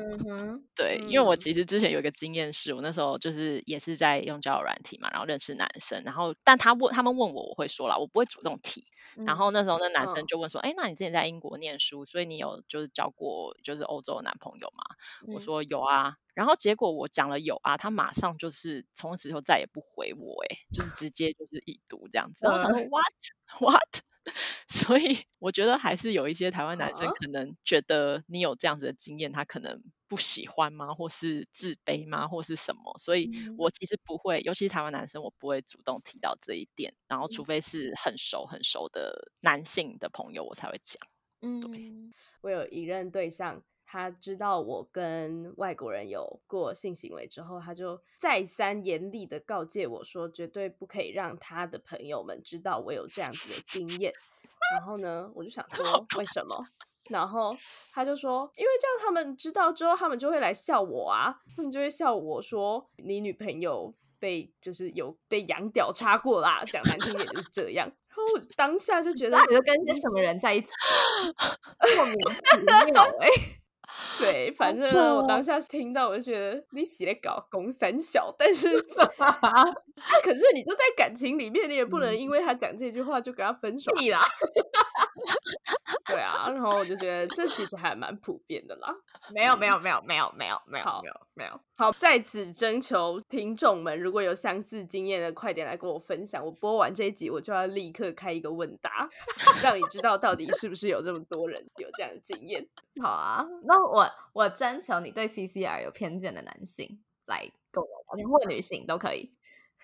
A: 对，因为我其实之前有一个经验是，我那时候就是也是在用交友软体嘛，然后认识男生，然后但他问他们问我，我会说啦，我不会主动提。然后那时候那男生就问说，哎，那你之前在英国念书，所以你有就是交过就是欧洲的男朋友吗？我说有啊。然后结果我讲了有啊，他马上就是从此以后再也不回我，哎，就是直接就是已读这样子。我想说 what what？所以我觉得还是有一些台湾男生可能觉得你有这样子的经验，他可能不喜欢吗，或是自卑吗，或是什么？所以我其实不会，尤其是台湾男生，我不会主动提到这一点。然后除非是很熟很熟的男性的朋友，我才会讲。嗯，对，
C: 我有一任对象。他知道我跟外国人有过性行为之后，他就再三严厉的告诫我说，绝对不可以让他的朋友们知道我有这样子的经验。然后 呢，我就想说，为什么？然后他就说，因为这样他们知道之后，他们就会来笑我啊，他们就会笑我说你女朋友被就是有被羊屌插过啦，讲难听点就是这样。然后我当下就觉得，
B: 你就跟些什么人在一起，莫名其妙哎。
C: 对，反正我当下听到，我就觉得你写的搞公三小，但是，可是你就在感情里面，你也不能因为他讲这句话就跟他分手
B: 啦。
C: 对啊，然后我就觉得这其实还蛮普遍的啦。
B: 没有，没有，没有，没有，没有，没有，
C: 好，
B: 没有，没有。
C: 好，在此征求听众们，如果有相似经验的，快点来跟我分享。我播完这一集，我就要立刻开一个问答，让你知道到底是不是有这么多人有这样的经验。
B: 好啊，那我我征求你对 CCR 有偏见的男性来跟我聊天，或女性都可以。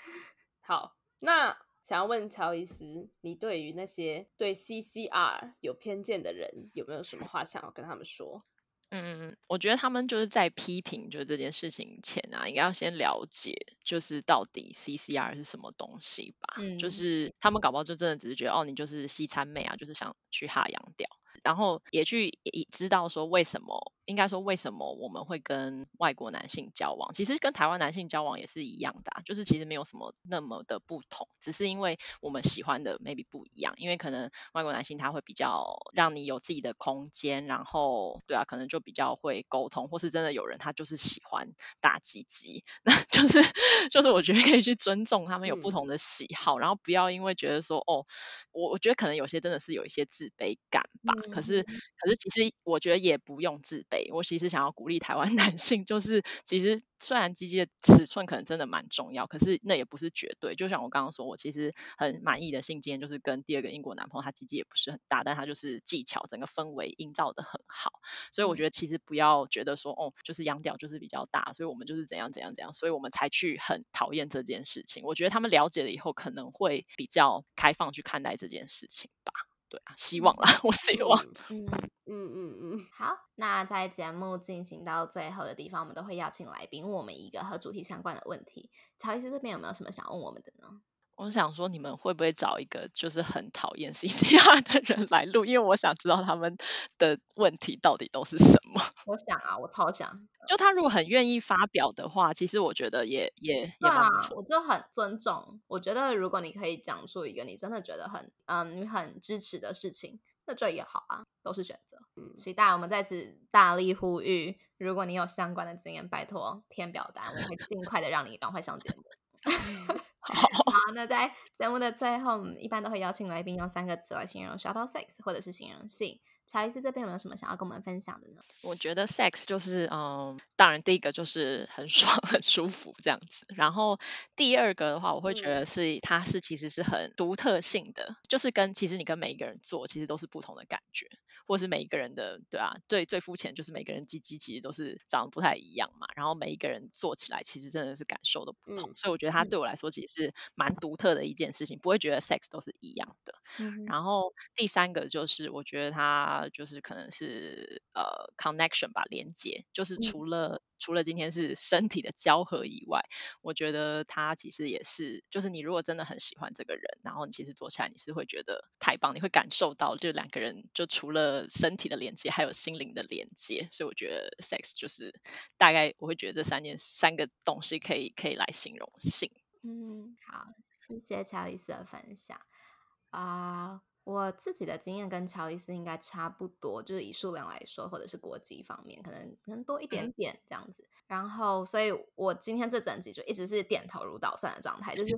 C: 好，那想要问乔伊斯，你对于那些对 CCR 有偏见的人，有没有什么话想要跟他们说？
A: 嗯，我觉得他们就是在批评就是这件事情前啊，应该要先了解就是到底 CCR 是什么东西吧。嗯，就是他们搞不好就真的只是觉得哦，你就是西餐妹啊，就是想去哈洋屌。然后也去也知道说为什么，应该说为什么我们会跟外国男性交往，其实跟台湾男性交往也是一样的，就是其实没有什么那么的不同，只是因为我们喜欢的 maybe 不一样，因为可能外国男性他会比较让你有自己的空间，然后对啊，可能就比较会沟通，或是真的有人他就是喜欢大鸡鸡，那就是就是我觉得可以去尊重他们有不同的喜好，然后不要因为觉得说哦，我我觉得可能有些真的是有一些自卑感吧。可是，可是其实我觉得也不用自卑。我其实想要鼓励台湾 男性，就是其实虽然鸡鸡的尺寸可能真的蛮重要，可是那也不是绝对。就像我刚刚说，我其实很满意的性经验就是跟第二个英国男朋友，他鸡鸡也不是很大，但他就是技巧整个氛围营造的很好。所以我觉得其实不要觉得说哦，就是羊屌就是比较大，所以我们就是怎样怎样怎样，所以我们才去很讨厌这件事情。我觉得他们了解了以后，可能会比较开放去看待这件事情吧。对啊，希望啦，我希望。
B: 嗯嗯嗯嗯。好，那在节目进行到最后的地方，我们都会邀请来宾问我们一个和主题相关的问题。乔伊斯这边有没有什么想问我们的呢？
A: 我想说，你们会不会找一个就是很讨厌 CCR 的人来录？因为我想知道他们的问题到底都是什么。
B: 我想啊，我超想。
A: 就他如果很愿意发表的话，其实我觉得也也也蛮不错。
B: 我就很尊重。我觉得如果你可以讲出一个你真的觉得很嗯你很支持的事情，那这也好啊，都是选择。嗯，期待我们在此大力呼吁，如果你有相关的经验，拜托填表单，我会尽快的让你赶快上节目。好，那在节目的最后，我们一般都会邀请来宾用三个词来形容 shuttle sex，或者是形容性。乔伊斯这边有没有什么想要跟我们分享的呢？
A: 我觉得 sex 就是，嗯，当然第一个就是很 爽、很舒服这样子。然后第二个的话，我会觉得是它是其实是很独特性的，就是跟其实你跟每一个人做，其实都是不同的感觉。或是每一个人的对啊，最最肤浅就是每个人鸡鸡其实都是长得不太一样嘛，然后每一个人做起来其实真的是感受都不同，所以我觉得它对我来说其实是蛮独特的一件事情，不会觉得 sex 都是一样的。然后第三个就是我觉得它就是可能是呃 connection 吧，连接，就是除了。除了今天是身体的交合以外，我觉得他其实也是，就是你如果真的很喜欢这个人，然后你其实做起来你是会觉得太棒，你会感受到就两个人就除了身体的连接，还有心灵的连接，所以我觉得 sex 就是大概我会觉得这三件三个东西可以可以来形容性。
B: 嗯，好，谢谢乔伊斯的分享啊。我自己的经验跟乔伊斯应该差不多，就是以数量来说，或者是国际方面，可能可能多一点点这样子。然后，所以我今天这整集就一直是点头如捣蒜的状态，就是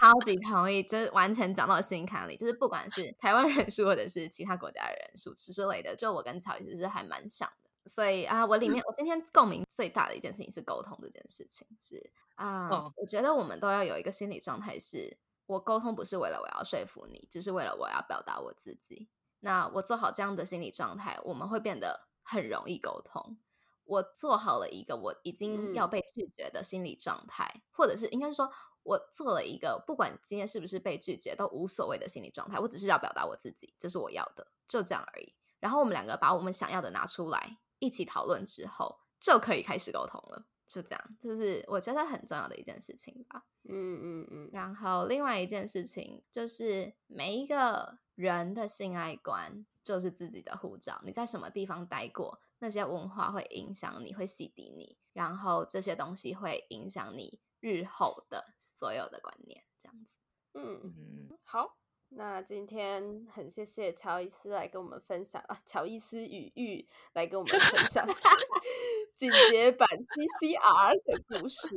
B: 超级同意，就是完全讲到心坎里。就是不管是台湾人数，或者是其他国家的人数之类的，就我跟乔伊斯是还蛮像的。所以啊，我里面我今天共鸣最大的一件事情是沟通这件事情，是啊，我觉得我们都要有一个心理状态是。我沟通不是为了我要说服你，只是为了我要表达我自己。那我做好这样的心理状态，我们会变得很容易沟通。我做好了一个我已经要被拒绝的心理状态，或者是应该是说，我做了一个不管今天是不是被拒绝都无所谓的心理状态。我只是要表达我自己，这是我要的，就这样而已。然后我们两个把我们想要的拿出来，一起讨论之后，就可以开始沟通了。就这样，就是我觉得很重要的一件事情吧。
C: 嗯嗯嗯。
B: 然后另外一件事情就是每一个人的性爱观就是自己的护照，你在什么地方待过，那些文化会影响你，会洗涤你，然后这些东西会影响你日后的所有的观念，这样子。
C: 嗯嗯，好。那今天很谢谢乔伊斯来跟我们分享啊，乔伊斯与玉来跟我们分享 进阶版 CCR 的故事。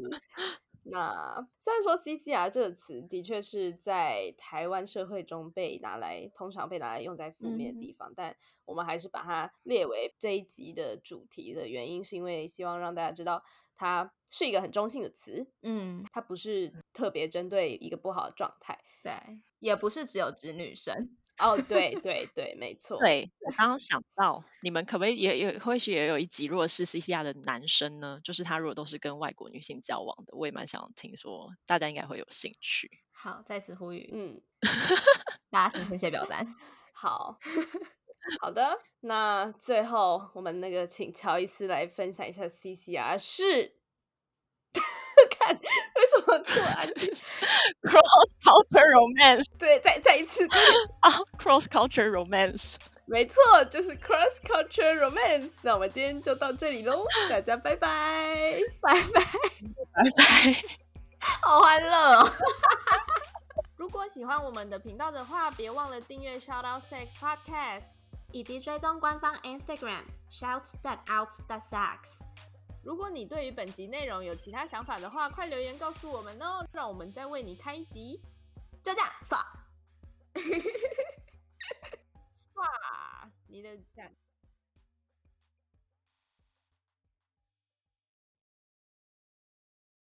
C: 那虽然说 CCR 这个词的确是在台湾社会中被拿来，通常被拿来用在负面的地方，但我们还是把它列为这一集的主题的原因，是因为希望让大家知道。它是一个很中性的词，
B: 嗯，
C: 它不是特别针对一个不好的状态，
B: 对，也不是只有指女生，
C: 哦，对对对，没错。
A: 对我刚刚想到，你们可不可以也也或许也有一集，如果是 C C R 的男生呢，就是他如果都是跟外国女性交往的，我也蛮想听说，大家应该会有兴趣。
B: 好，在此呼吁，
C: 嗯，
B: 大家请填写表单。
C: 好。好的，那最后我们那个请乔伊斯来分享一下 CCR 是看为什么突然
A: cross culture romance
C: 对，再再一次
A: 啊 cross culture romance
C: 没错，就是 cross culture romance。那我们今天就到这里喽，大家拜拜
B: 拜拜
A: 拜拜，
B: 好欢乐。
C: 哦如果喜欢我们的频道的话，别忘了订阅 Shout Out Sex Podcast。
B: 以及追踪官方 Instagram shout that out the sex。
C: 如果你对于本集内容有其他想法的话，快留言告诉我们哦，让我们再为你开一集。
B: 就这样，刷，
C: 刷，你的赞。